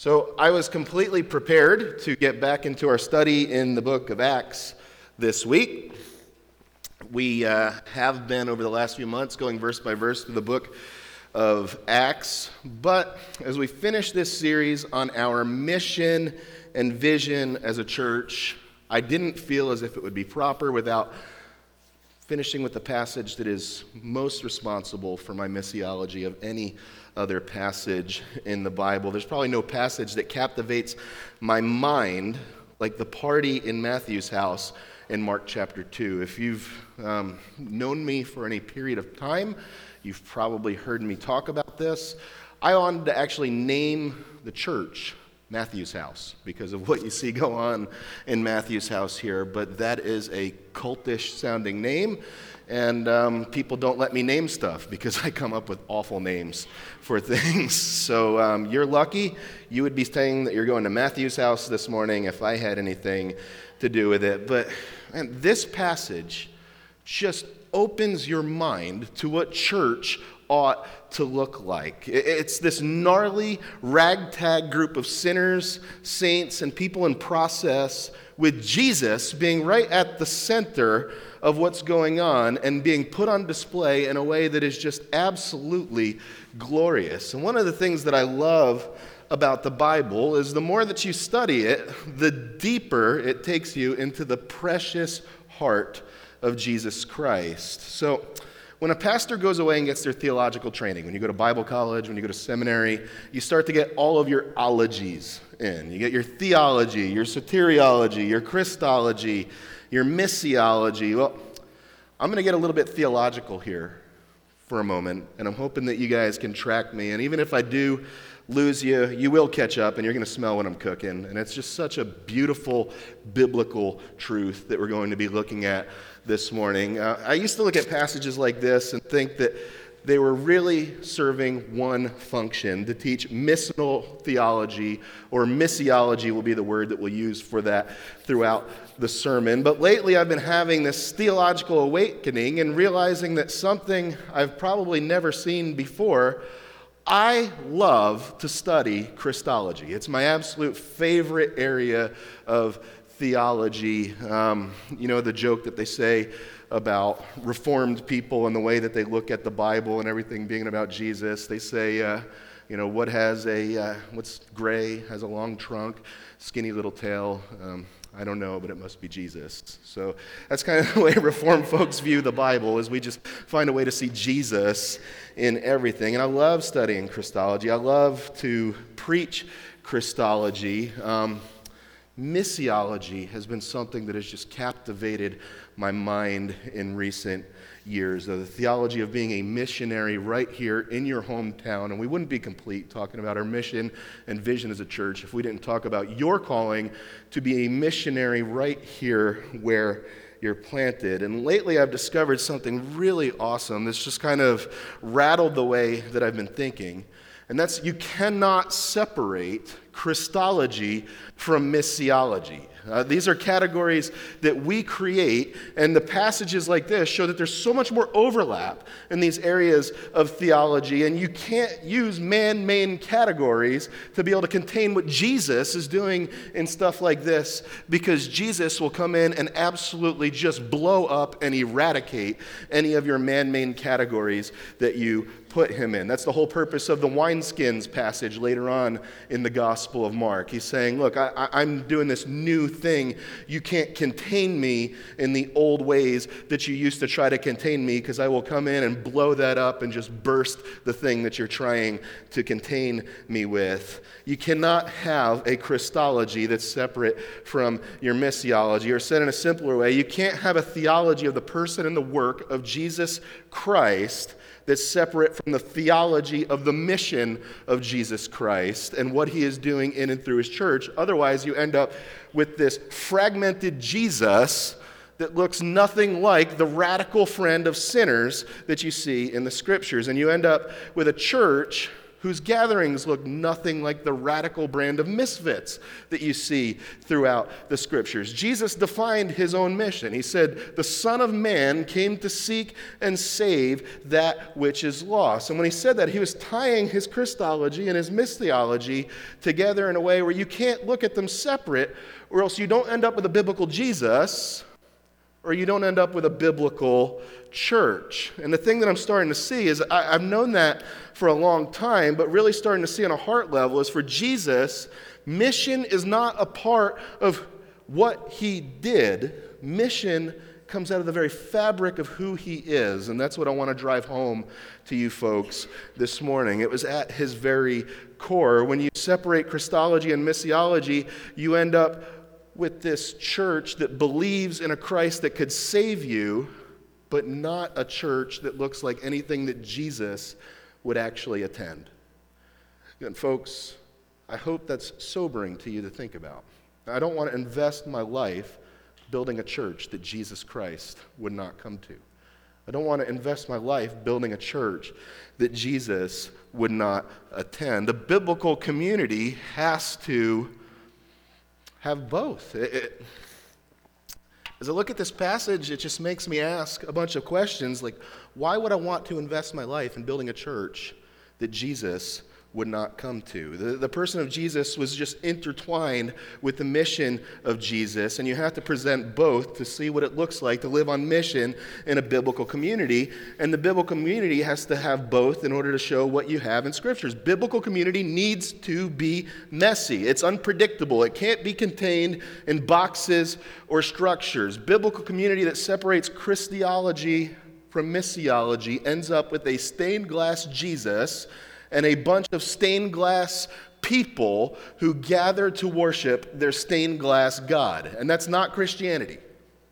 So I was completely prepared to get back into our study in the book of Acts this week. We uh, have been over the last few months going verse by verse through the book of Acts. But as we finish this series on our mission and vision as a church, I didn't feel as if it would be proper without finishing with the passage that is most responsible for my missiology of any other passage in the Bible. There's probably no passage that captivates my mind like the party in Matthew's house in Mark chapter 2. If you've um, known me for any period of time, you've probably heard me talk about this. I wanted to actually name the church Matthew's house because of what you see go on in Matthew's house here, but that is a cultish sounding name and um, people don't let me name stuff because I come up with awful names for things. So um, you're lucky. You would be saying that you're going to Matthew's house this morning if I had anything to do with it. But man, this passage just opens your mind to what church ought to look like. It's this gnarly, ragtag group of sinners, saints, and people in process with Jesus being right at the center of what's going on and being put on display in a way that is just absolutely glorious. And one of the things that I love about the Bible is the more that you study it, the deeper it takes you into the precious heart of Jesus Christ. So, when a pastor goes away and gets their theological training, when you go to Bible college, when you go to seminary, you start to get all of your ologies in. You get your theology, your soteriology, your Christology, your missiology. Well, I'm going to get a little bit theological here for a moment, and I'm hoping that you guys can track me. And even if I do lose you, you will catch up, and you're going to smell what I'm cooking. And it's just such a beautiful biblical truth that we're going to be looking at this morning. Uh, I used to look at passages like this and think that they were really serving one function to teach missional theology, or missiology will be the word that we'll use for that throughout the sermon. But lately, I've been having this theological awakening and realizing that something I've probably never seen before. I love to study Christology. It's my absolute favorite area of theology. Um, you know, the joke that they say about Reformed people and the way that they look at the Bible and everything being about Jesus. They say, uh, you know, what has a, uh, what's gray, has a long trunk, skinny little tail. Um, I don't know, but it must be Jesus. So that's kind of the way Reformed folks view the Bible, is we just find a way to see Jesus in everything. And I love studying Christology. I love to preach Christology. Um, missiology has been something that has just captivated my mind in recent years. Of the theology of being a missionary right here in your hometown. And we wouldn't be complete talking about our mission and vision as a church if we didn't talk about your calling to be a missionary right here where you're planted. And lately I've discovered something really awesome that's just kind of rattled the way that I've been thinking. And that's you cannot separate Christology from missiology. Uh, these are categories that we create, and the passages like this show that there's so much more overlap in these areas of theology, and you can't use man made categories to be able to contain what Jesus is doing in stuff like this, because Jesus will come in and absolutely just blow up and eradicate any of your man made categories that you put him in. That's the whole purpose of the wineskins passage later on in the Gospel of Mark. He's saying, Look, I, am doing this new thing. You can't contain me in the old ways that you used to try to contain me, because I will come in and blow that up and just burst the thing that you're trying to contain me with. You cannot have a Christology that's separate from your missiology. Or said in a simpler way, you can't have a theology of the person and the work of Jesus Christ that's separate from the theology of the mission of Jesus Christ and what he is doing in and through his church. Otherwise, you end up with this fragmented Jesus that looks nothing like the radical friend of sinners that you see in the scriptures. And you end up with a church whose gatherings look nothing like the radical brand of misfits that you see throughout the scriptures. Jesus defined his own mission. He said, The Son of Man came to seek and save that which is lost. And when he said that, he was tying his Christology and his missiology together in a way where you can't look at them separate, or else you don't end up with a biblical Jesus or you don't end up with a biblical church. And the thing that I'm starting to see is I, have known that for a long time, but really starting to see on a heart level is for Jesus, mission is not a part of what he did. Mission comes out of the very fabric of who he is. And that's what I want to drive home to you folks this morning. It was at his very core. When you separate Christology and missiology, you end up with this church that believes in a Christ that could save you, but not a church that looks like anything that Jesus would actually attend. And, folks, I hope that's sobering to you to think about. I don't want to invest my life building a church that Jesus Christ would not come to. I don't want to invest my life building a church that Jesus would not attend. The biblical community has to have both. It, it, as I look at this passage, it just makes me ask a bunch of questions like, why would I want to invest my life in building a church that Jesus would not come to. The, the person of Jesus was just intertwined with the mission of Jesus, and you have to present both to see what it looks like to live on mission in a biblical community. And the biblical community has to have both in order to show what you have in scriptures. Biblical community needs to be messy, it's unpredictable, it can't be contained in boxes or structures. Biblical community that separates Christology from missiology ends up with a stained glass Jesus and a bunch of stained glass people who gather to worship their stained glass God. And that's not Christianity.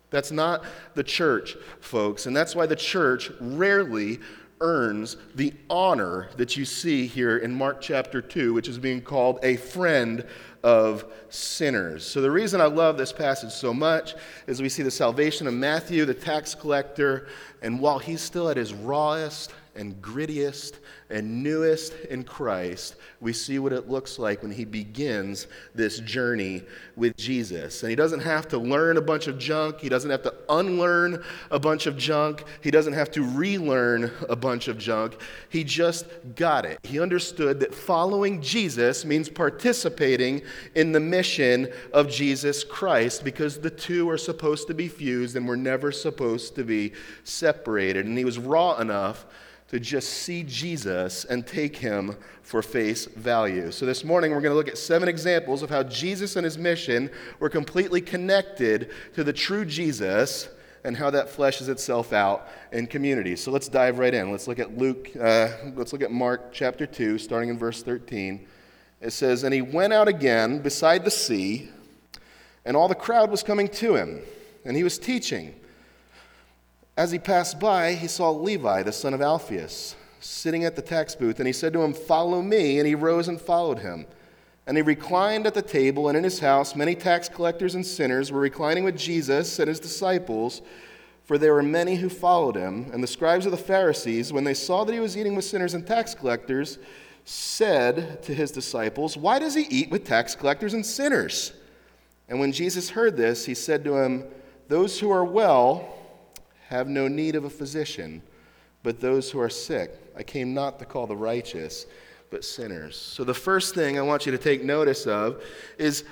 That's not the church, folks. And that's why the church rarely earns the honor that you see here in Mark chapter 2, which is being called a friend of sinners. So, the reason I love this passage so much is we see the salvation of Matthew, the tax collector, and while he's still at his rawest and grittiest and newest in Christ, we see what it looks like when he begins this journey with Jesus. And he doesn't have to learn a bunch of junk, he doesn't have to unlearn a bunch of junk, he doesn't have to relearn a bunch of junk. He just got it. He understood that following Jesus means participating in the mission of Jesus Christ because the two are supposed to be fused and we're never supposed to be separated. And he was raw enough to just see Jesus and take him for face value. So, this morning we're going to look at seven examples of how Jesus and his mission were completely connected to the true Jesus and how that fleshes itself out in community. So, let's dive right in. Let's look at Luke, uh, let's look at Mark chapter 2, starting in verse 13. It says, And he went out again beside the sea, and all the crowd was coming to him, and he was teaching. As he passed by, he saw Levi, the son of Alphaeus, sitting at the tax booth, and he said to him, Follow me. And he rose and followed him. And he reclined at the table, and in his house many tax collectors and sinners were reclining with Jesus and his disciples, for there were many who followed him. And the scribes of the Pharisees, when they saw that he was eating with sinners and tax collectors, said to his disciples, Why does he eat with tax collectors and sinners? And when Jesus heard this, he said to him, Those who are well, have no need of a physician, but those who are sick. I came not to call the righteous, but sinners. So, the first thing I want you to take notice of is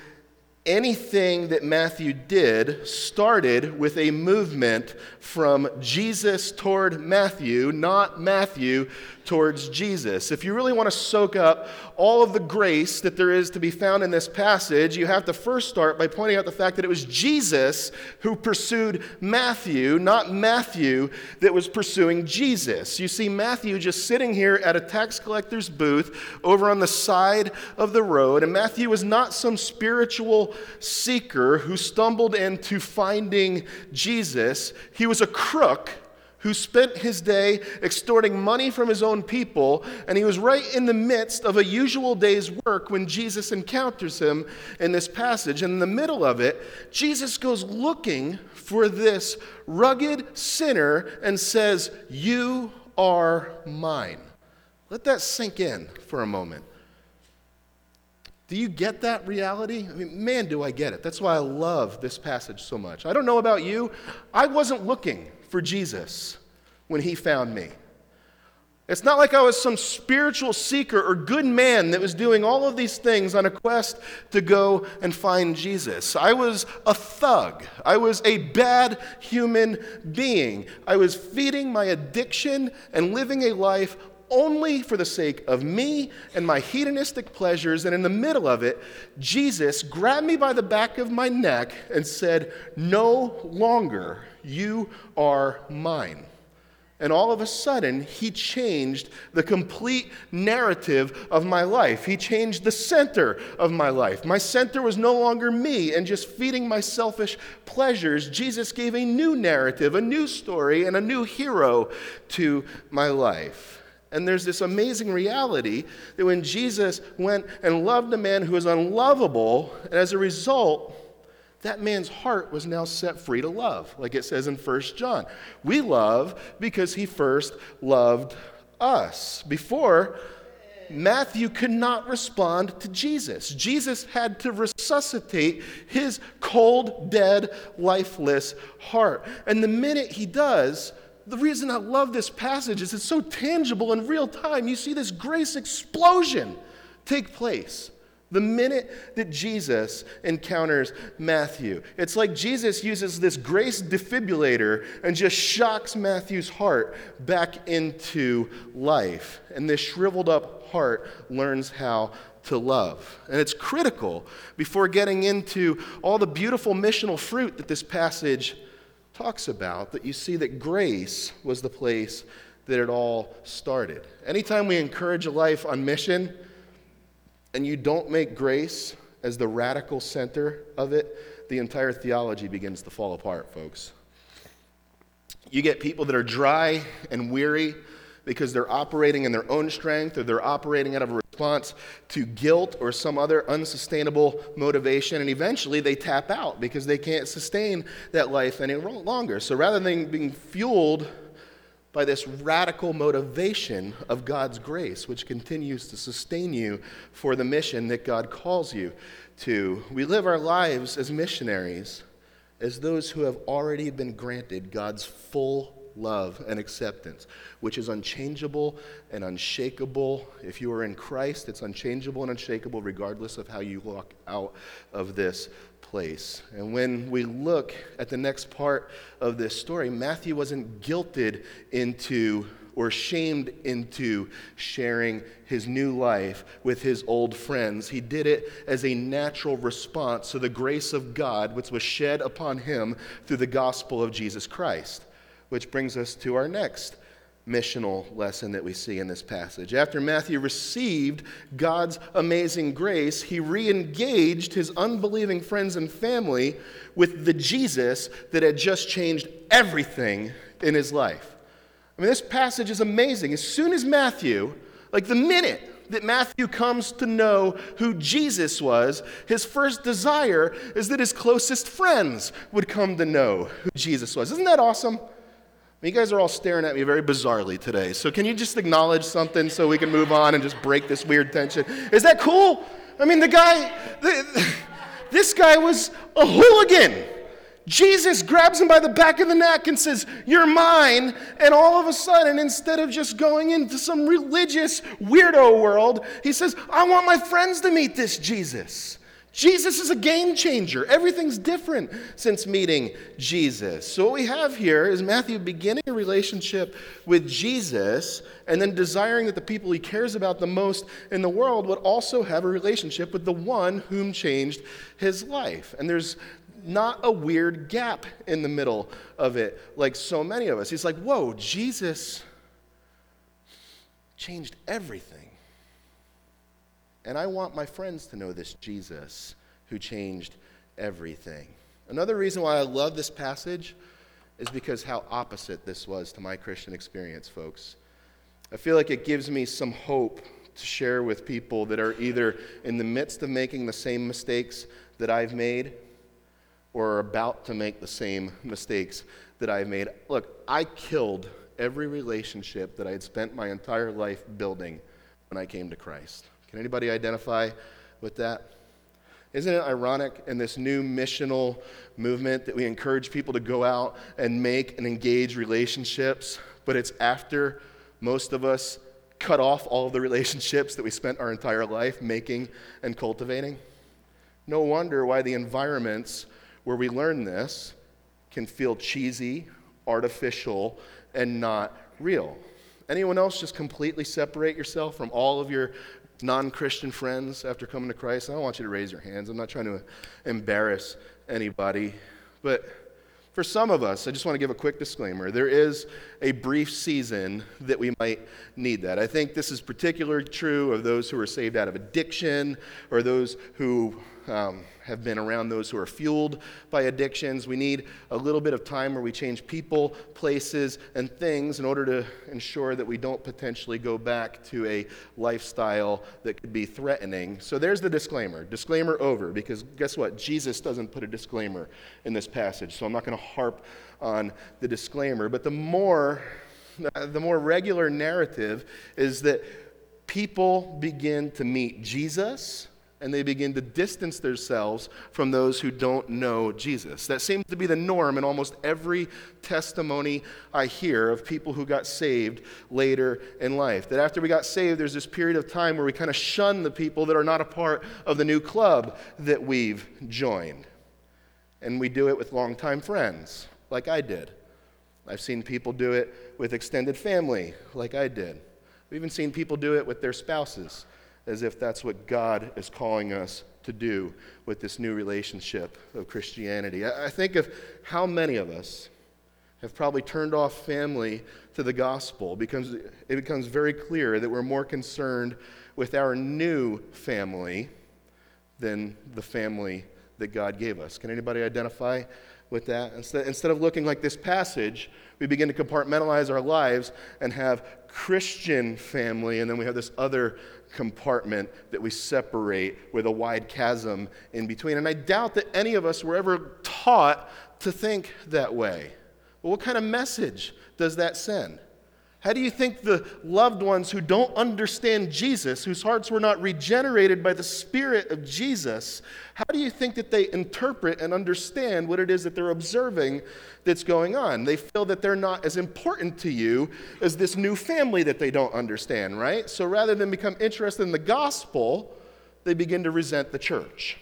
anything that Matthew did started with a movement from Jesus toward Matthew, not Matthew towards Jesus. If you really want to soak up all of the grace that there is to be found in this passage, you have to first start by pointing out the fact that it was Jesus who pursued Matthew, not Matthew that was pursuing Jesus. You see Matthew just sitting here at a tax collector's booth over on the side of the road, and Matthew was not some spiritual seeker who stumbled into finding Jesus. He was a crook who spent his day extorting money from his own people, and he was right in the midst of a usual day's work when Jesus encounters him in this passage. And in the middle of it, Jesus goes looking for this rugged sinner and says, You are mine. Let that sink in for a moment. Do you get that reality? I mean, man, do I get it. That's why I love this passage so much. I don't know about you. I wasn't looking for Jesus when he found me. It's not like I was some spiritual seeker or good man that was doing all of these things on a quest to go and find Jesus. I was a thug. I was a bad human being. I was feeding my addiction and living a life only for the sake of me and my hedonistic pleasures. And in the middle of it, Jesus grabbed me by the back of my neck and said, No longer, you are mine. And all of a sudden, he changed the complete narrative of my life. He changed the center of my life. My center was no longer me and just feeding my selfish pleasures. Jesus gave a new narrative, a new story, and a new hero to my life. And there's this amazing reality that when Jesus went and loved a man who was unlovable, and as a result, that man's heart was now set free to love, like it says in 1 John. We love because he first loved us. Before, Matthew could not respond to Jesus. Jesus had to resuscitate his cold, dead, lifeless heart. And the minute he does, the reason I love this passage is it's so tangible in real time. You see this grace explosion take place the minute that Jesus encounters Matthew. It's like Jesus uses this grace defibrillator and just shocks Matthew's heart back into life. And this shriveled up heart learns how to love. And it's critical before getting into all the beautiful missional fruit that this passage talks about that you see that grace was the place that it all started. Anytime we encourage a life on mission and you don't make grace as the radical center of it, the entire theology begins to fall apart, folks. You get people that are dry and weary because they're operating in their own strength or they're operating out of a response to guilt or some other unsustainable motivation. And eventually they tap out because they can't sustain that life any longer. So rather than being fueled by this radical motivation of God's grace, which continues to sustain you for the mission that God calls you to, we live our lives as missionaries as those who have already been granted God's full love and acceptance, which is unchangeable and unshakable. If you are in Christ, it's unchangeable and unshakable regardless of how you walk out of this place. And when we look at the next part of this story, Matthew wasn't guilted into or shamed into sharing his new life with his old friends. He did it as a natural response to the grace of God, which was shed upon him through the gospel of Jesus Christ which brings us to our next missional lesson that we see in this passage. After Matthew received God's amazing grace, he re engaged his unbelieving friends and family with the Jesus that had just changed everything in his life. I mean, this passage is amazing. As soon as Matthew, like the minute that Matthew comes to know who Jesus was, his first desire is that his closest friends would come to know who Jesus was. Isn't that awesome? You guys are all staring at me very bizarrely today. So, can you just acknowledge something so we can move on and just break this weird tension? Is that cool? I mean, the guy, the, this guy was a hooligan. Jesus grabs him by the back of the neck and says, You're mine. And all of a sudden, instead of just going into some religious weirdo world, he says, I want my friends to meet this Jesus. Jesus is a game changer. Everything's different since meeting Jesus. So, what we have here is Matthew beginning a relationship with Jesus and then desiring that the people he cares about the most in the world would also have a relationship with the one whom changed his life. And there's not a weird gap in the middle of it like so many of us. He's like, whoa, Jesus changed everything. And I want my friends to know this Jesus who changed everything. Another reason why I love this passage is because how opposite this was to my Christian experience, folks. I feel like it gives me some hope to share with people that are either in the midst of making the same mistakes that I've made or are about to make the same mistakes that I've made. Look, I killed every relationship that I had spent my entire life building when I came to Christ. Can anybody identify with that? Isn't it ironic in this new missional movement that we encourage people to go out and make and engage relationships, but it's after most of us cut off all of the relationships that we spent our entire life making and cultivating? No wonder why the environments where we learn this can feel cheesy, artificial, and not real. Anyone else just completely separate yourself from all of your non Christian friends after coming to Christ? I don't want you to raise your hands. I'm not trying to embarrass anybody. But for some of us, I just want to give a quick disclaimer. There is a brief season that we might need that. I think this is particularly true of those who are saved out of addiction or those who um, have been around those who are fueled by addictions. We need a little bit of time where we change people, places, and things in order to ensure that we don't potentially go back to a lifestyle that could be threatening. So there's the disclaimer. Disclaimer over, because guess what? Jesus doesn't put a disclaimer in this passage. So I'm not going to harp on the disclaimer. But the more, the more regular narrative is that people begin to meet Jesus and they begin to distance themselves from those who don't know Jesus. That seems to be the norm in almost every testimony I hear of people who got saved later in life. That after we got saved, there's this period of time where we kind of shun the people that are not a part of the new club that we've joined. And we do it with longtime friends, like I did. I've seen people do it with extended family, like I did. We've even seen people do it with their spouses as if that's what God is calling us to do with this new relationship of Christianity. I think of how many of us have probably turned off family to the gospel because it becomes very clear that we're more concerned with our new family than the family that God gave us. Can anybody identify with that? Instead, of looking like this passage, we begin to compartmentalize our lives and have Christian family, and then we have this other compartment that we separate with a wide chasm in between. And I doubt that any of us were ever taught to think that way. Well, what kind of message does that send? How do you think the loved ones who don't understand Jesus, whose hearts were not regenerated by the Spirit of Jesus, how do you think that they interpret and understand what it is that they're observing that's going on? They feel that they're not as important to you as this new family that they don't understand, right? So rather than become interested in the gospel, they begin to resent the church.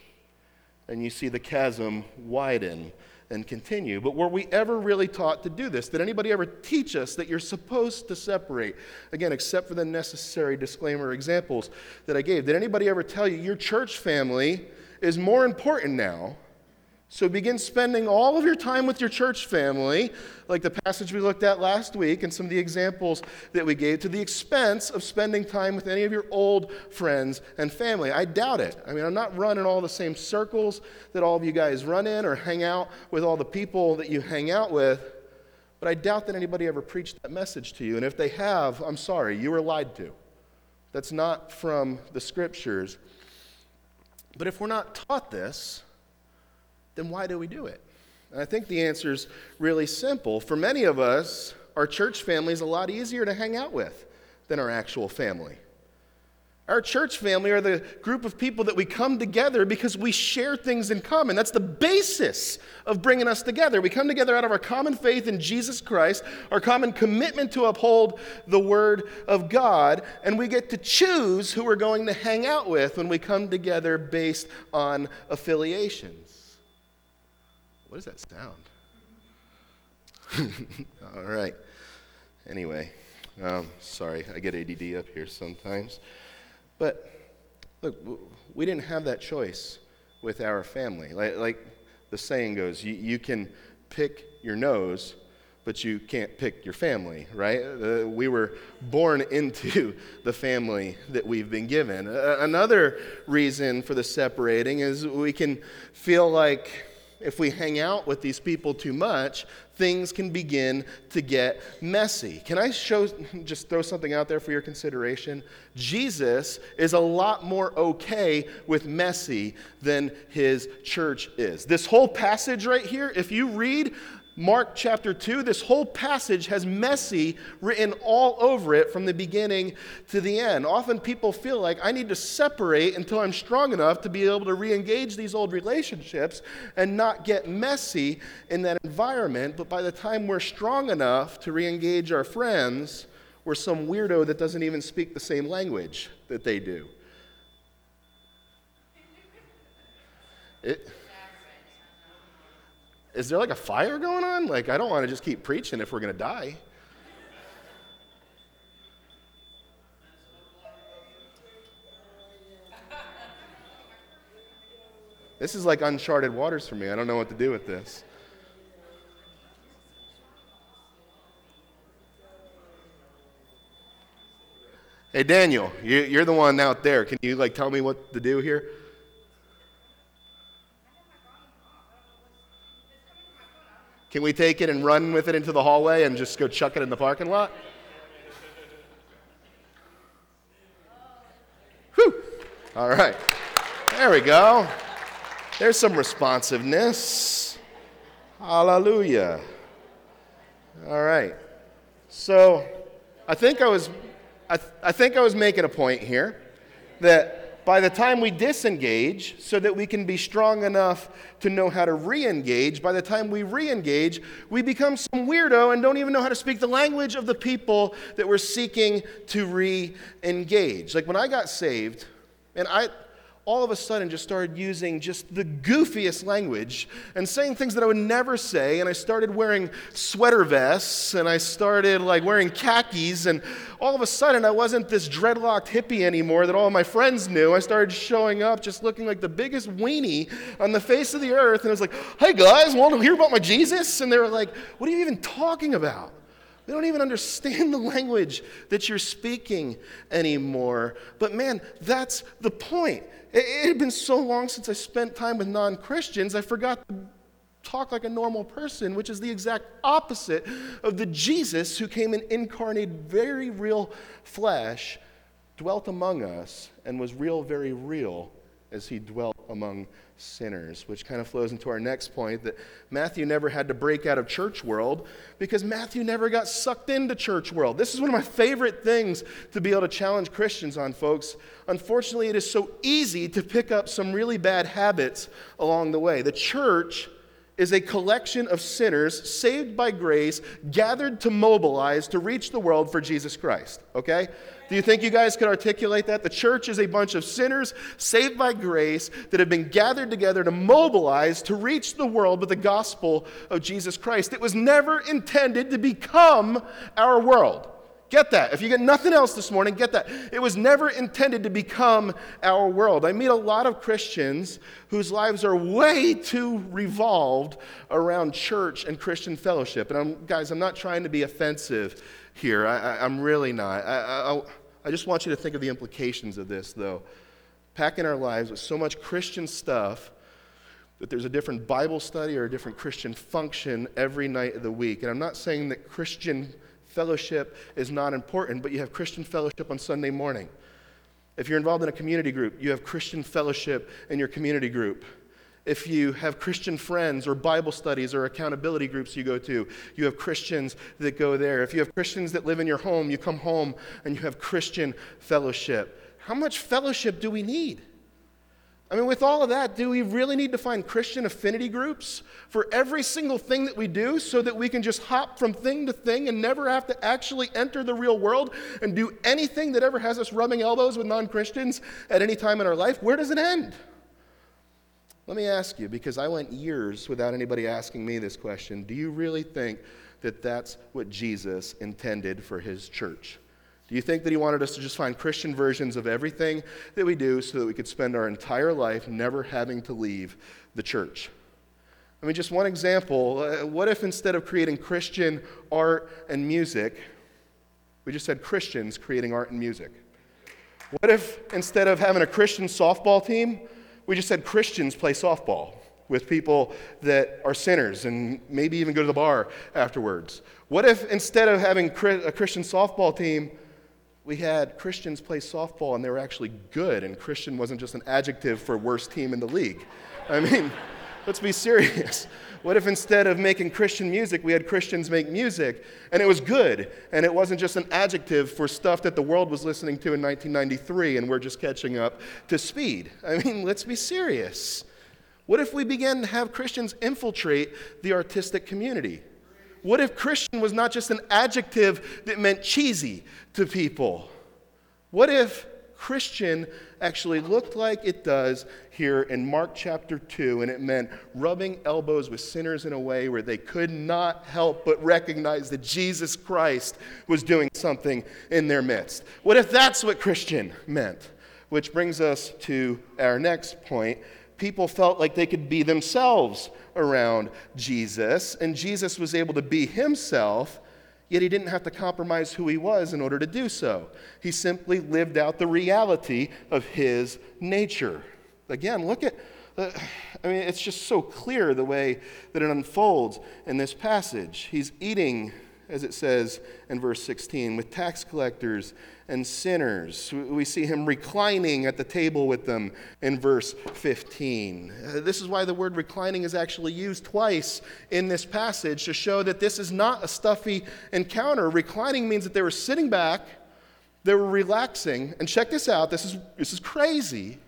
And you see the chasm widen and continue. But were we ever really taught to do this? Did anybody ever teach us that you're supposed to separate? Again, except for the necessary disclaimer examples that I gave. Did anybody ever tell you your church family is more important now so begin spending all of your time with your church family, like the passage we looked at last week and some of the examples that we gave, to the expense of spending time with any of your old friends and family. I doubt it. I mean, I'm not running all the same circles that all of you guys run in or hang out with all the people that you hang out with, but I doubt that anybody ever preached that message to you. And if they have, I'm sorry, you were lied to. That's not from the scriptures. But if we're not taught this, then why do we do it? And I think the answer is really simple. For many of us, our church family is a lot easier to hang out with than our actual family. Our church family are the group of people that we come together because we share things in common. That's the basis of bringing us together. We come together out of our common faith in Jesus Christ, our common commitment to uphold the Word of God, and we get to choose who we're going to hang out with when we come together based on affiliations. What does that sound? All right. Anyway, um, sorry, I get ADD up here sometimes. But look, we didn't have that choice with our family. Like, like the saying goes, you, you can pick your nose, but you can't pick your family, right? Uh, we were born into the family that we've been given. Uh, another reason for the separating is we can feel like if we hang out with these people too much, things can begin to get messy. Can I show, just throw something out there for your consideration? Jesus is a lot more okay with messy than his church is. This whole passage right here, if you read Mark chapter 2, this whole passage has messy written all over it from the beginning to the end. Often people feel like I need to separate until I'm strong enough to be able to re engage these old relationships and not get messy in that environment. But by the time we're strong enough to re engage our friends, we're some weirdo that doesn't even speak the same language that they do. It, is there like a fire going on? Like, I don't want to just keep preaching if we're going to die. This is like uncharted waters for me. I don't know what to do with this. Hey, Daniel, you're the one out there. Can you like tell me what to do here? Can we take it and run with it into the hallway and just go chuck it in the parking lot? Whew. All right. There we go. There's some responsiveness. Hallelujah. All right. So I think I was I, th- I think I was making a point here that by the time we disengage, so that we can be strong enough to know how to re engage, by the time we re engage, we become some weirdo and don't even know how to speak the language of the people that we're seeking to re engage. Like when I got saved, and I, all of a sudden just started using just the goofiest language and saying things that I would never say. And I started wearing sweater vests and I started like wearing khakis. And all of a sudden, I wasn't this dreadlocked hippie anymore that all my friends knew. I started showing up just looking like the biggest weenie on the face of the earth. And I was like, hey guys, want to hear about my Jesus? And they were like, what are you even talking about? They don't even understand the language that you're speaking anymore. But man, that's the point. It, had been so long since I spent time with non Christians, I forgot to talk like a normal person, which is the exact opposite of the Jesus who came and incarnated very real flesh, dwelt among us, and was real, very real as he dwelt among sinners, which kind of flows into our next point that Matthew never had to break out of church world because Matthew never got sucked into church world. This is one of my favorite things to be able to challenge Christians on, folks. Unfortunately, it is so easy to pick up some really bad habits along the way. The church is a collection of sinners saved by grace, gathered to mobilize to reach the world for Jesus Christ. Okay? Do you think you guys could articulate that? The church is a bunch of sinners saved by grace that have been gathered together to mobilize to reach the world with the gospel of Jesus Christ. It was never intended to become our world. Get that. If you get nothing else this morning, get that. It was never intended to become our world. I meet a lot of Christians whose lives are way too revolved around church and Christian fellowship. And I'm, guys, I'm not trying to be offensive here. I, am really not. I, I, I just want you to think of the implications of this, though. Packing our lives with so much Christian stuff that there's a different Bible study or a different Christian function every night of the week. And I'm not saying that Christian fellowship is not important, but you have Christian fellowship on Sunday morning. If you're involved in a community group, you have Christian fellowship in your community group. If you have Christian friends or Bible studies or accountability groups you go to, you have Christians that go there. If you have Christians that live in your home, you come home and you have Christian fellowship. How much fellowship do we need? I mean, with all of that, do we really need to find Christian affinity groups for every single thing that we do so that we can just hop from thing to thing and never have to actually enter the real world and do anything that ever has us rubbing elbows with non Christians at any time in our life? Where does it end? Let me ask you, because I went years without anybody asking me this question do you really think that that's what Jesus intended for his church? Do you think that he wanted us to just find Christian versions of everything that we do so that we could spend our entire life never having to leave the church? I mean, just one example. Uh, what if instead of creating Christian art and music, we just had Christians creating art and music? What if instead of having a Christian softball team, we just had Christians play softball with people that are sinners and maybe even go to the bar afterwards? What if instead of having a Christian softball team, we had Christians play softball and they were actually good, and Christian wasn't just an adjective for worst team in the league. I mean, Let's be serious. What if instead of making Christian music, we had Christians make music and it was good and it wasn't just an adjective for stuff that the world was listening to in 1993 and we're just catching up to speed? I mean, let's be serious. What if we began to have Christians infiltrate the artistic community? What if Christian was not just an adjective that meant cheesy to people? What if Christian actually looked like it does here in Mark chapter 2, and it meant rubbing elbows with sinners in a way where they could not help but recognize that Jesus Christ was doing something in their midst. What if that's what Christian meant? Which brings us to our next point. People felt like they could be themselves around Jesus, and Jesus was able to be himself Yet he didn't have to compromise who he was in order to do so. He simply lived out the reality of his nature. Again, look at, uh, I mean, it's just so clear the way that it unfolds in this passage. He's eating as it says in verse 16, with tax collectors and sinners. We see him reclining at the table with them in verse 15. Uh, this is why the word reclining is actually used twice in this passage to show that this is not a stuffy encounter. Reclining means that they were sitting back, they were relaxing, and check this out this is, this is crazy.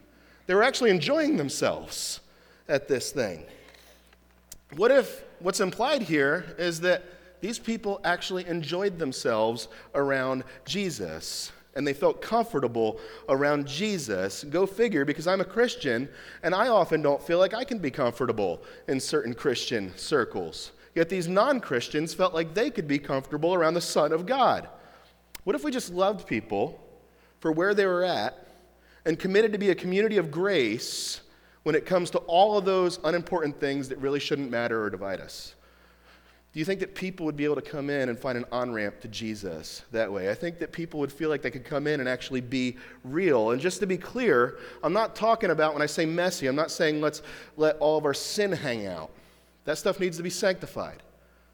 They were actually enjoying themselves at this thing. What if what's implied here is that these people actually enjoyed themselves around Jesus and they felt comfortable around Jesus. Go figure, because I'm a Christian and I often don't feel like I can be comfortable in certain Christian circles. Yet these non Christians felt like they could be comfortable around the Son of God. What if we just loved people for where they were at and committed to be a community of grace when it comes to all of those unimportant things that really shouldn't matter or divide us? Do you think that people would be able to come in and find an on ramp to Jesus that way? I think that people would feel like they could come in and actually be real. And just to be clear, I'm not talking about when I say messy, I'm not saying let's let all of our sin hang out. That stuff needs to be sanctified,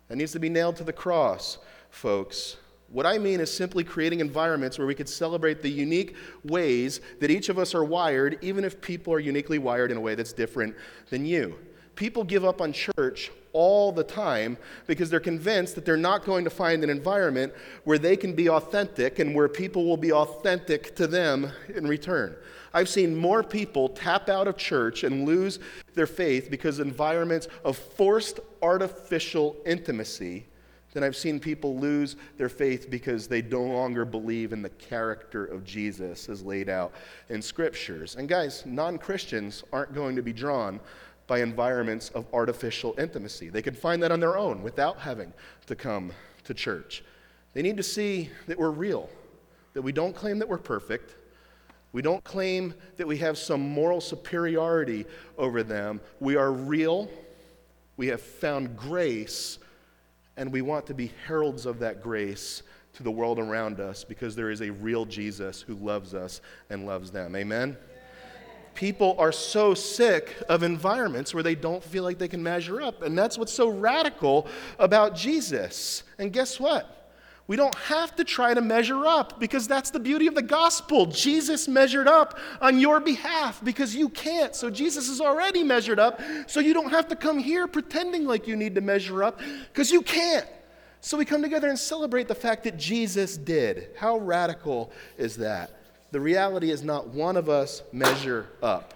that needs to be nailed to the cross, folks. What I mean is simply creating environments where we could celebrate the unique ways that each of us are wired, even if people are uniquely wired in a way that's different than you. People give up on church all the time because they're convinced that they're not going to find an environment where they can be authentic and where people will be authentic to them in return. I've seen more people tap out of church and lose their faith because environments of forced artificial intimacy than I've seen people lose their faith because they no longer believe in the character of Jesus as laid out in scriptures. And guys, non Christians aren't going to be drawn by environments of artificial intimacy. They can find that on their own without having to come to church. They need to see that we're real, that we don't claim that we're perfect. We don't claim that we have some moral superiority over them. We are real. We have found grace, and we want to be heralds of that grace to the world around us because there is a real Jesus who loves us and loves them. Amen? People are so sick of environments where they don't feel like they can measure up. And that's what's so radical about Jesus. And guess what? We don't have to try to measure up because that's the beauty of the gospel. Jesus measured up on your behalf because you can't. So Jesus is already measured up. So you don't have to come here pretending like you need to measure up because you can't. So we come together and celebrate the fact that Jesus did. How radical is that? The reality is not one of us measure up,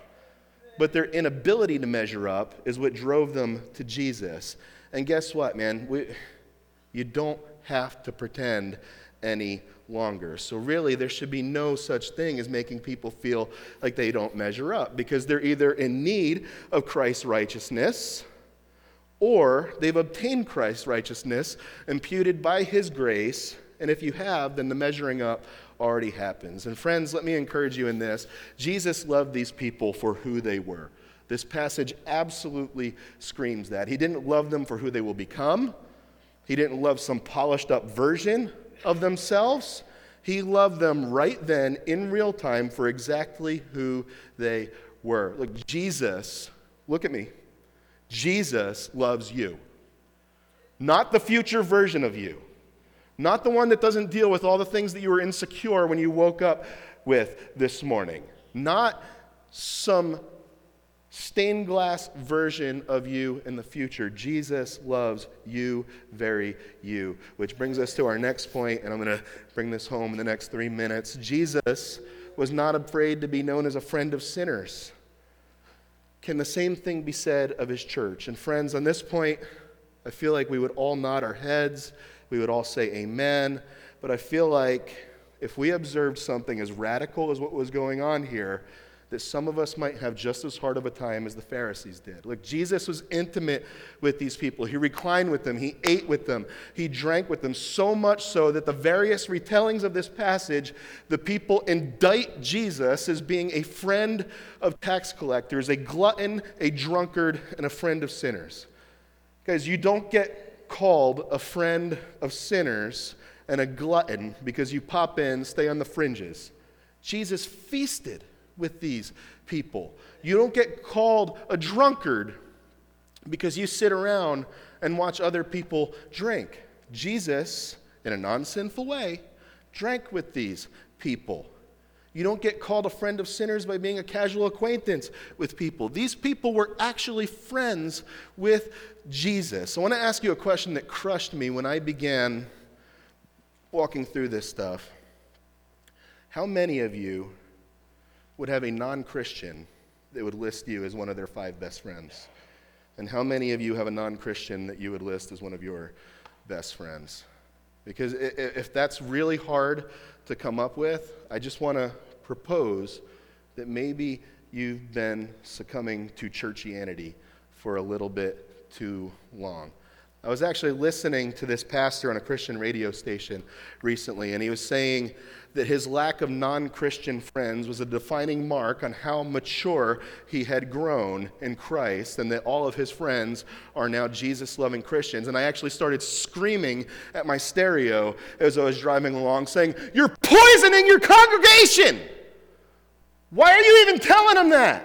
but their inability to measure up is what drove them to Jesus. And guess what, man? We, you don't have to pretend any longer. So, really, there should be no such thing as making people feel like they don't measure up because they're either in need of Christ's righteousness or they've obtained Christ's righteousness imputed by his grace. And if you have, then the measuring up already happens. And friends, let me encourage you in this Jesus loved these people for who they were. This passage absolutely screams that. He didn't love them for who they will become, He didn't love some polished up version of themselves. He loved them right then in real time for exactly who they were. Look, Jesus, look at me. Jesus loves you, not the future version of you. Not the one that doesn't deal with all the things that you were insecure when you woke up with this morning. Not some stained glass version of you in the future. Jesus loves you, very you. Which brings us to our next point, and I'm going to bring this home in the next three minutes. Jesus was not afraid to be known as a friend of sinners. Can the same thing be said of his church? And friends, on this point, I feel like we would all nod our heads, we would all say amen, but I feel like if we observed something as radical as what was going on here, that some of us might have just as hard of a time as the Pharisees did. Look, Jesus was intimate with these people. He reclined with them, he ate with them, he drank with them, so much so that the various retellings of this passage, the people indict Jesus as being a friend of tax collectors, a glutton, a drunkard, and a friend of sinners. Guys, you don't get called a friend of sinners and a glutton because you pop in, stay on the fringes. Jesus feasted with these people. You don't get called a drunkard because you sit around and watch other people drink. Jesus, in a non sinful way, drank with these people. You don't get called a friend of sinners by being a casual acquaintance with people. These people were actually friends with Jesus. I want to ask you a question that crushed me when I began walking through this stuff. How many of you would have a non Christian that would list you as one of their five best friends? And how many of you have a non Christian that you would list as one of your best friends? Because if that's really hard to come up with, I just want to propose that maybe you've been succumbing to churchianity for a little bit too long. I was actually listening to this pastor on a Christian radio station recently, and he was saying that his lack of non Christian friends was a defining mark on how mature he had grown in Christ, and that all of his friends are now Jesus loving Christians. And I actually started screaming at my stereo as I was driving along, saying, You're poisoning your congregation! Why are you even telling him that?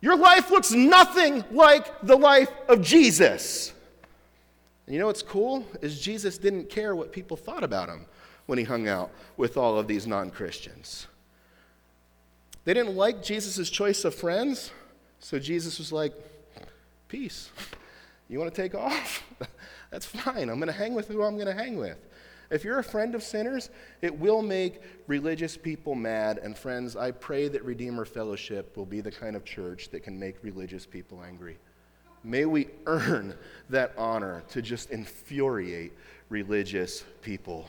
Your life looks nothing like the life of Jesus. And you know what's cool? Is Jesus didn't care what people thought about him when he hung out with all of these non Christians. They didn't like Jesus' choice of friends, so Jesus was like, Peace. You want to take off? That's fine. I'm going to hang with who I'm going to hang with. If you're a friend of sinners, it will make religious people mad. And friends, I pray that Redeemer Fellowship will be the kind of church that can make religious people angry. May we earn that honor to just infuriate religious people.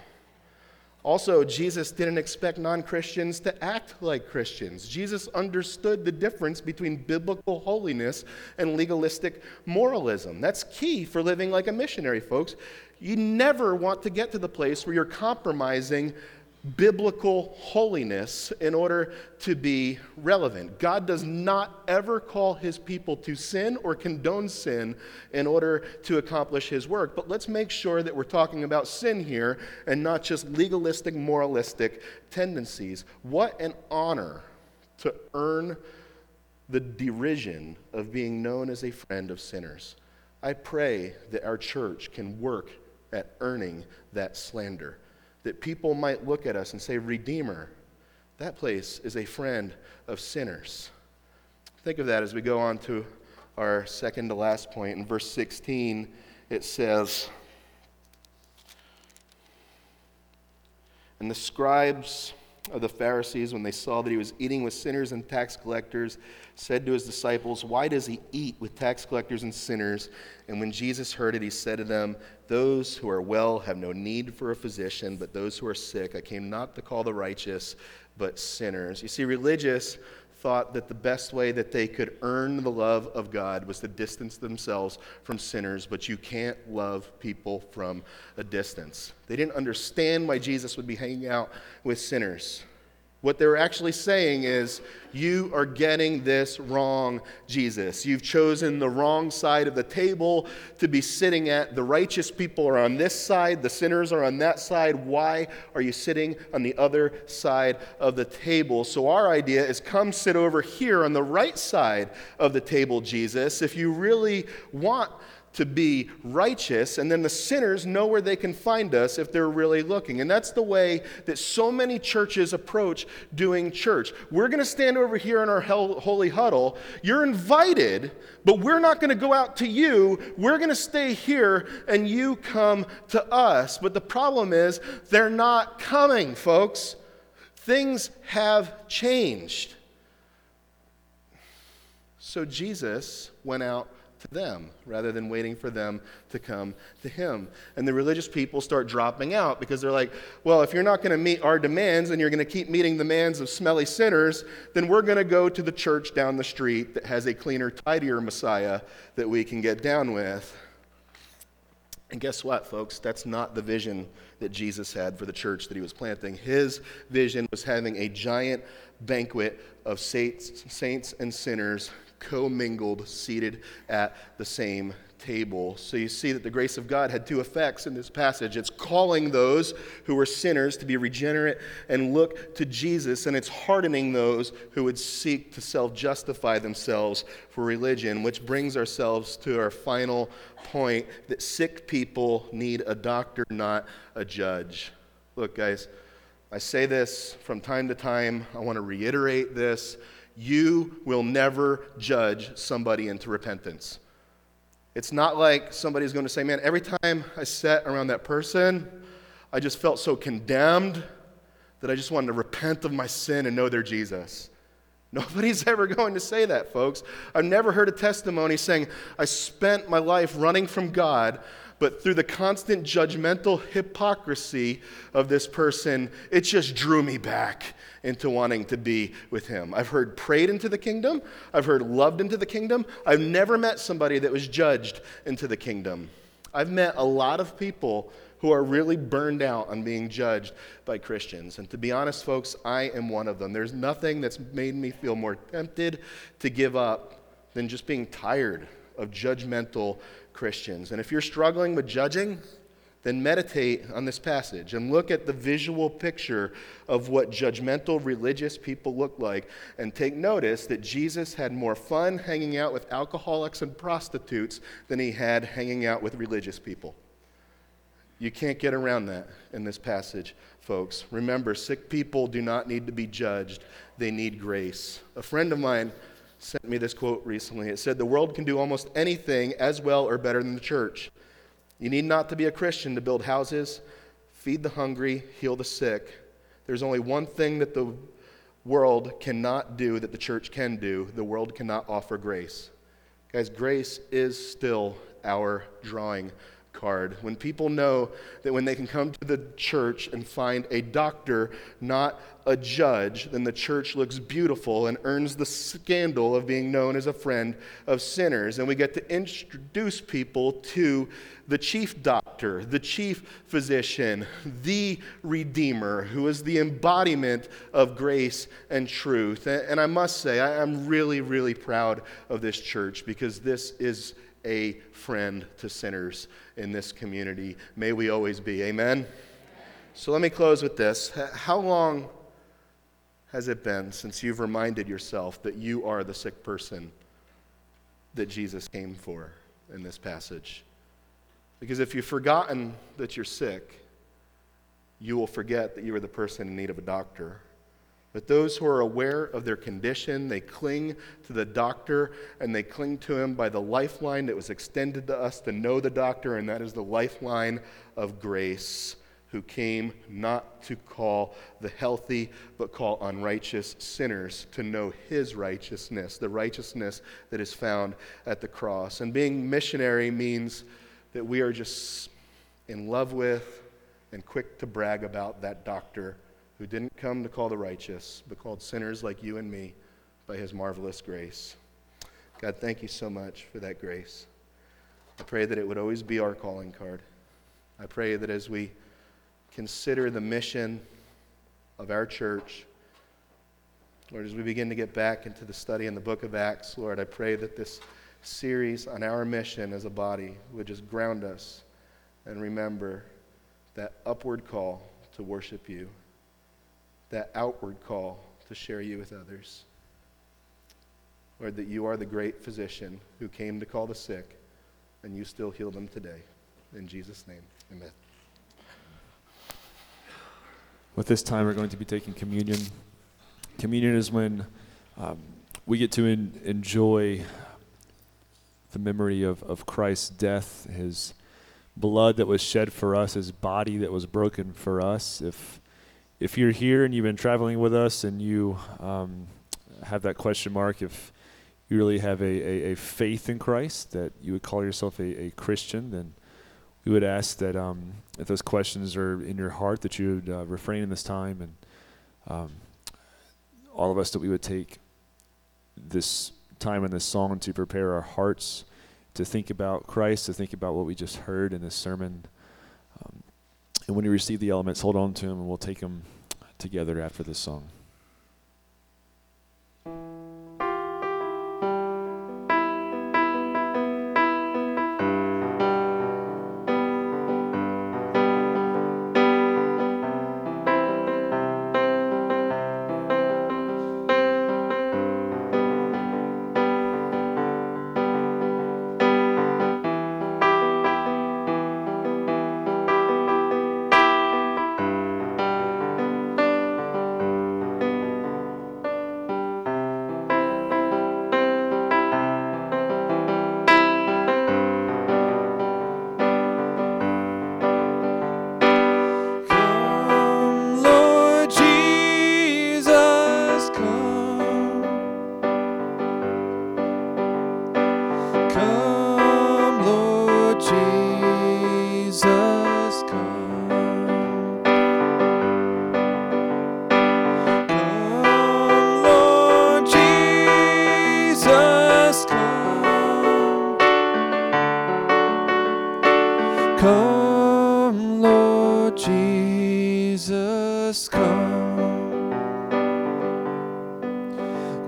Also, Jesus didn't expect non Christians to act like Christians. Jesus understood the difference between biblical holiness and legalistic moralism. That's key for living like a missionary, folks. You never want to get to the place where you're compromising biblical holiness in order to be relevant. God does not ever call his people to sin or condone sin in order to accomplish his work. But let's make sure that we're talking about sin here and not just legalistic, moralistic tendencies. What an honor to earn the derision of being known as a friend of sinners. I pray that our church can work at earning that slander. That people might look at us and say, Redeemer, that place is a friend of sinners. Think of that as we go on to our second to last point. In verse 16, it says, And the scribes of the Pharisees, when they saw that he was eating with sinners and tax collectors, said to his disciples, Why does he eat with tax collectors and sinners? And when Jesus heard it, he said to them, Those who are well have no need for a physician, but those who are sick. I came not to call the righteous, but sinners. You see, religious thought that the best way that they could earn the love of God was to distance themselves from sinners, but you can't love people from a distance. They didn't understand why Jesus would be hanging out with sinners. What they're actually saying is, You are getting this wrong, Jesus. You've chosen the wrong side of the table to be sitting at. The righteous people are on this side, the sinners are on that side. Why are you sitting on the other side of the table? So, our idea is come sit over here on the right side of the table, Jesus. If you really want to be righteous, and then the sinners know where they can find us if they're really looking. And that's the way that so many churches approach doing church. We're going to stand over here in our holy huddle. You're invited, but we're not going to go out to you. We're going to stay here, and you come to us. But the problem is, they're not coming, folks. Things have changed. So Jesus went out to them rather than waiting for them to come to him. And the religious people start dropping out because they're like, well, if you're not going to meet our demands and you're going to keep meeting the demands of smelly sinners, then we're going to go to the church down the street that has a cleaner, tidier Messiah that we can get down with. And guess what, folks? That's not the vision that Jesus had for the church that he was planting. His vision was having a giant banquet of saints saints and sinners commingled, seated at the same table. So you see that the grace of God had two effects in this passage. It's calling those who were sinners to be regenerate and look to Jesus, and it's hardening those who would seek to self justify themselves for religion, which brings ourselves to our final point that sick people need a doctor, not a judge. Look, guys, I say this from time to time. I want to reiterate this you will never judge somebody into repentance. It's not like somebody's going to say, Man, every time I sat around that person, I just felt so condemned that I just wanted to repent of my sin and know their Jesus. Nobody's ever going to say that, folks. I've never heard a testimony saying, I spent my life running from God, but through the constant judgmental hypocrisy of this person, it just drew me back into wanting to be with him. I've heard prayed into the kingdom, I've heard loved into the kingdom. I've never met somebody that was judged into the kingdom. I've met a lot of people who are really burned out on being judged by Christians. And to be honest, folks, I am one of them. There's nothing that's made me feel more tempted to give up than just being tired of judgmental Christians. And if you're struggling with judging, then meditate on this passage and look at the visual picture of what judgmental religious people look like and take notice that Jesus had more fun hanging out with alcoholics and prostitutes than he had hanging out with religious people. You can't get around that in this passage, folks. Remember, sick people do not need to be judged, they need grace. A friend of mine sent me this quote recently. It said, The world can do almost anything as well or better than the church. You need not to be a Christian to build houses, feed the hungry, heal the sick. There's only one thing that the world cannot do that the church can do the world cannot offer grace. Guys, grace is still our drawing card. When people know that when they can come to the church and find a doctor, not a judge, then the church looks beautiful and earns the scandal of being known as a friend of sinners. And we get to introduce people to the chief doctor, the chief physician, the Redeemer, who is the embodiment of grace and truth. And I must say, I'm really, really proud of this church because this is a friend to sinners in this community. May we always be. Amen? So let me close with this. How long has it been since you've reminded yourself that you are the sick person that Jesus came for in this passage? Because if you've forgotten that you're sick, you will forget that you are the person in need of a doctor. But those who are aware of their condition, they cling to the doctor and they cling to him by the lifeline that was extended to us to know the doctor, and that is the lifeline of grace, who came not to call the healthy, but call unrighteous sinners to know his righteousness, the righteousness that is found at the cross. And being missionary means that we are just in love with and quick to brag about that doctor who didn't come to call the righteous, but called sinners like you and me by his marvelous grace. God, thank you so much for that grace. I pray that it would always be our calling card. I pray that as we consider the mission of our church, Lord, as we begin to get back into the study in the book of Acts, Lord, I pray that this series on our mission as a body would just ground us and remember that upward call to worship you that outward call to share you with others. Lord, that you are the great physician who came to call the sick, and you still heal them today. In Jesus' name, amen. With this time, we're going to be taking communion. Communion is when um, we get to en- enjoy the memory of, of Christ's death, his blood that was shed for us, his body that was broken for us. If, if you're here and you've been traveling with us and you um, have that question mark, if you really have a, a, a, faith in Christ, that you would call yourself a, a Christian, then we would ask that um, if those questions are in your heart, that you would uh, refrain in this time, and um, all of us that we would take this time in this song to prepare our hearts to think about Christ, to think about what we just heard in this sermon. And when you receive the elements, hold on to them, and we'll take them together after this song. Come, Lord Jesus, come.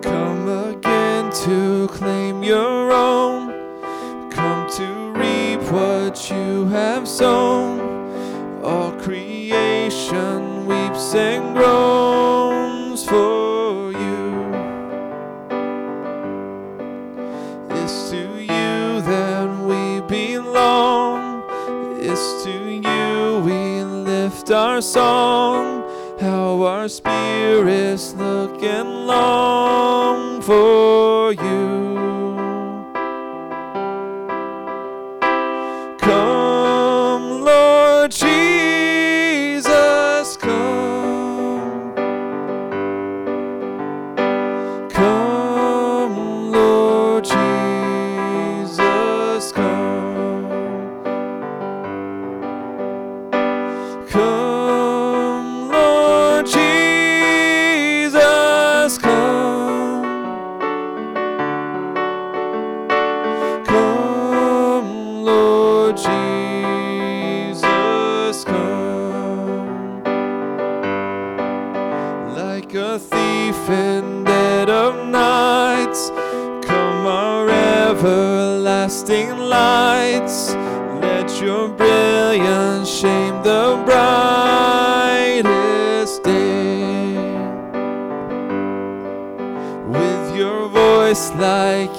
Come again to claim your.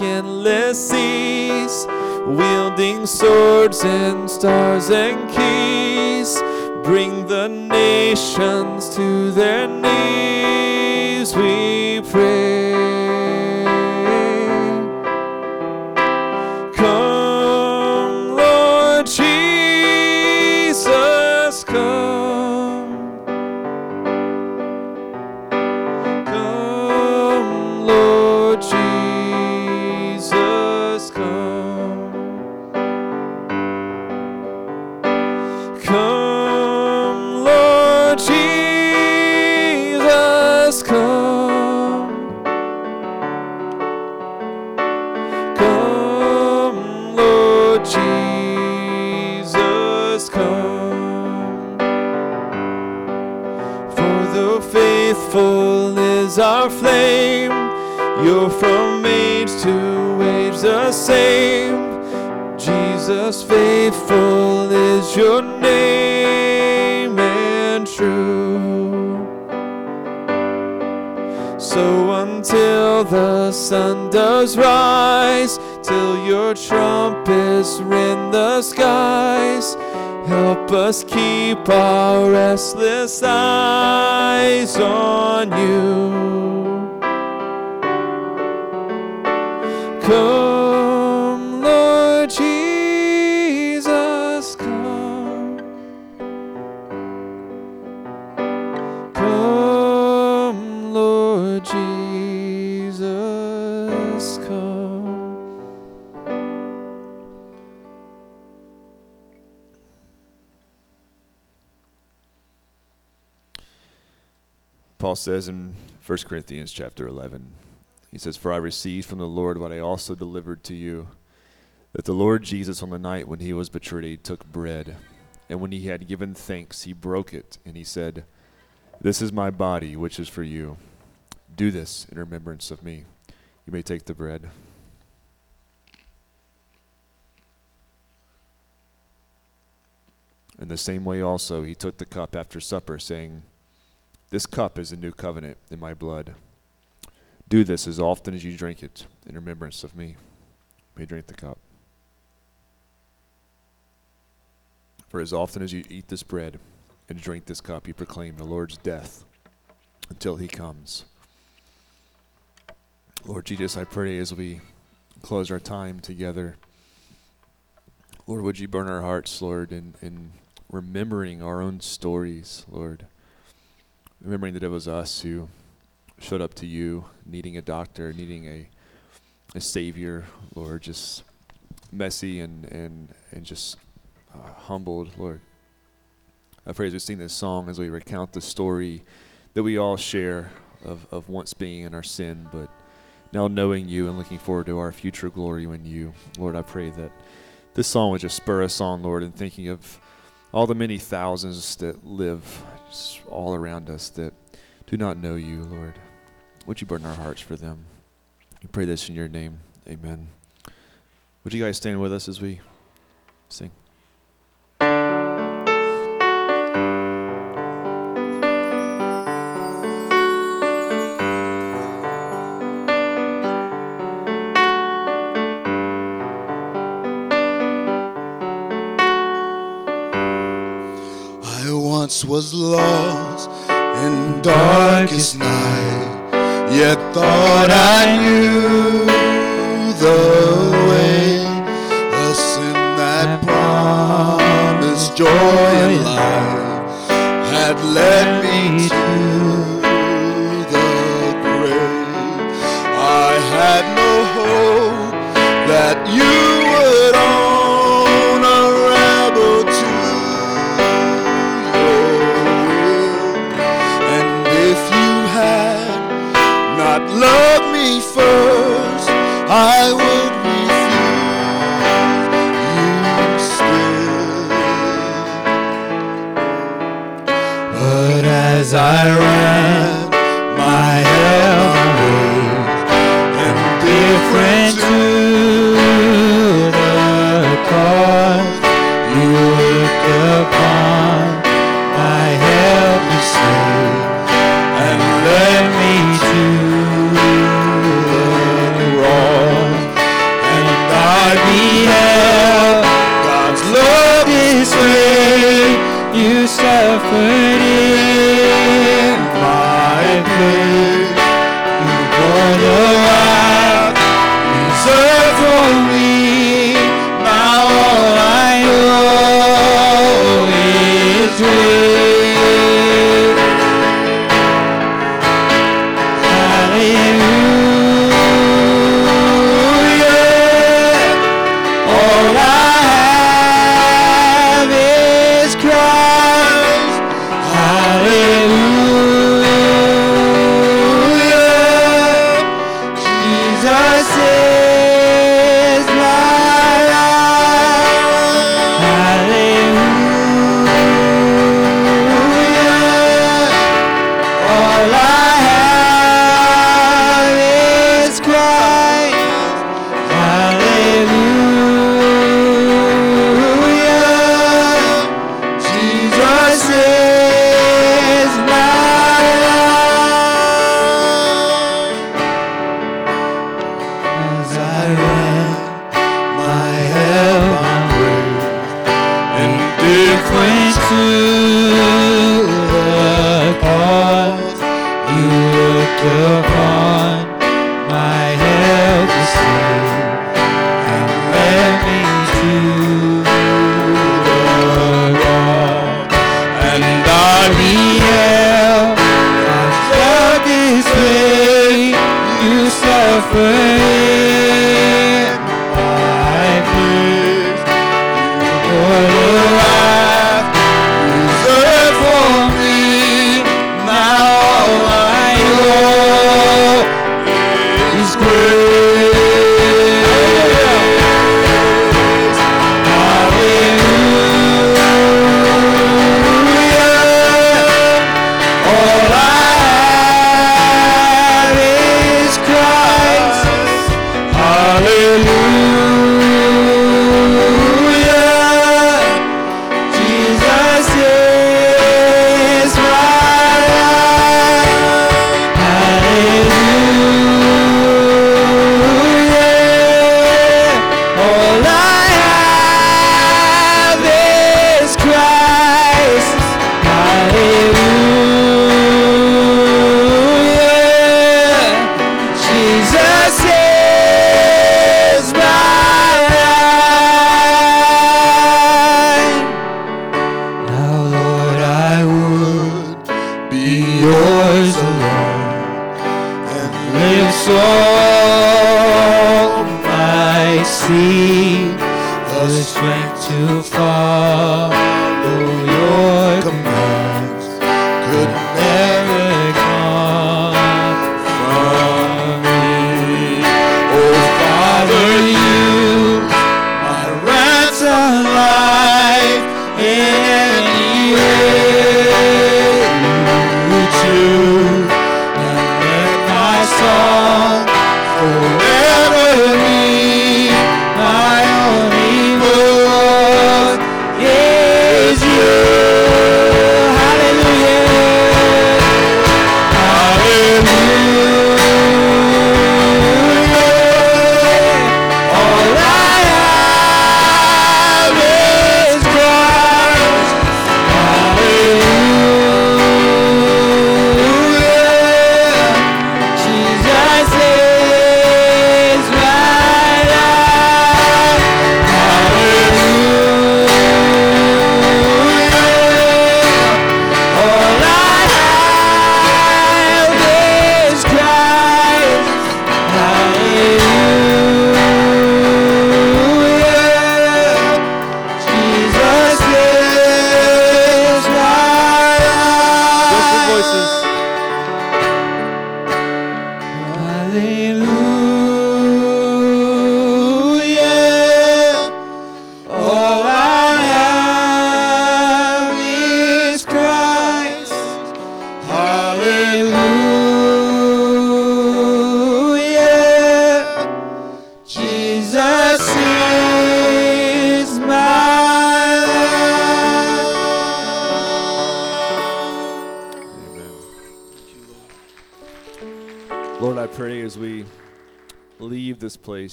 endless seas, wielding swords and stars and keys. Bring the nations to their knees. Because faithful is your name and true. So until the sun does rise, till your trumpets ring the skies, help us keep our restless eyes on you. Paul says in 1 Corinthians chapter 11, he says, For I received from the Lord what I also delivered to you, that the Lord Jesus, on the night when he was betrayed, took bread, and when he had given thanks, he broke it, and he said, This is my body, which is for you. Do this in remembrance of me. You may take the bread. In the same way, also, he took the cup after supper, saying, This cup is a new covenant in my blood. Do this as often as you drink it in remembrance of me. May drink the cup. For as often as you eat this bread and drink this cup, you proclaim the Lord's death until he comes. Lord Jesus, I pray as we close our time together, Lord, would you burn our hearts, Lord, in, in remembering our own stories, Lord. Remembering that it was us who showed up to you needing a doctor, needing a, a savior, Lord, just messy and, and, and just uh, humbled, Lord. I pray as we sing this song, as we recount the story that we all share of, of once being in our sin, but now knowing you and looking forward to our future glory in you. Lord, I pray that this song would just spur us on, Lord, in thinking of all the many thousands that live all around us that do not know you, Lord. Would you burn our hearts for them? We pray this in your name. Amen. Would you guys stand with us as we sing? Was lost in darkest night, yet thought I knew the way. A sin that promised joy and life had led I ran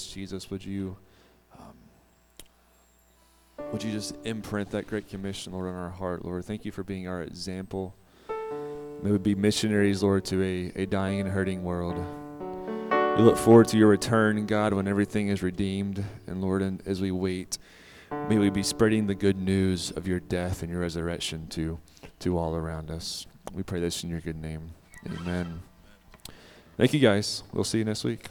Jesus, would you um, would you just imprint that great commission, Lord, on our heart, Lord? Thank you for being our example. May we be missionaries, Lord, to a, a dying and hurting world. We look forward to your return, God, when everything is redeemed. And Lord, and as we wait, may we be spreading the good news of your death and your resurrection to, to all around us. We pray this in your good name. Amen. Thank you, guys. We'll see you next week.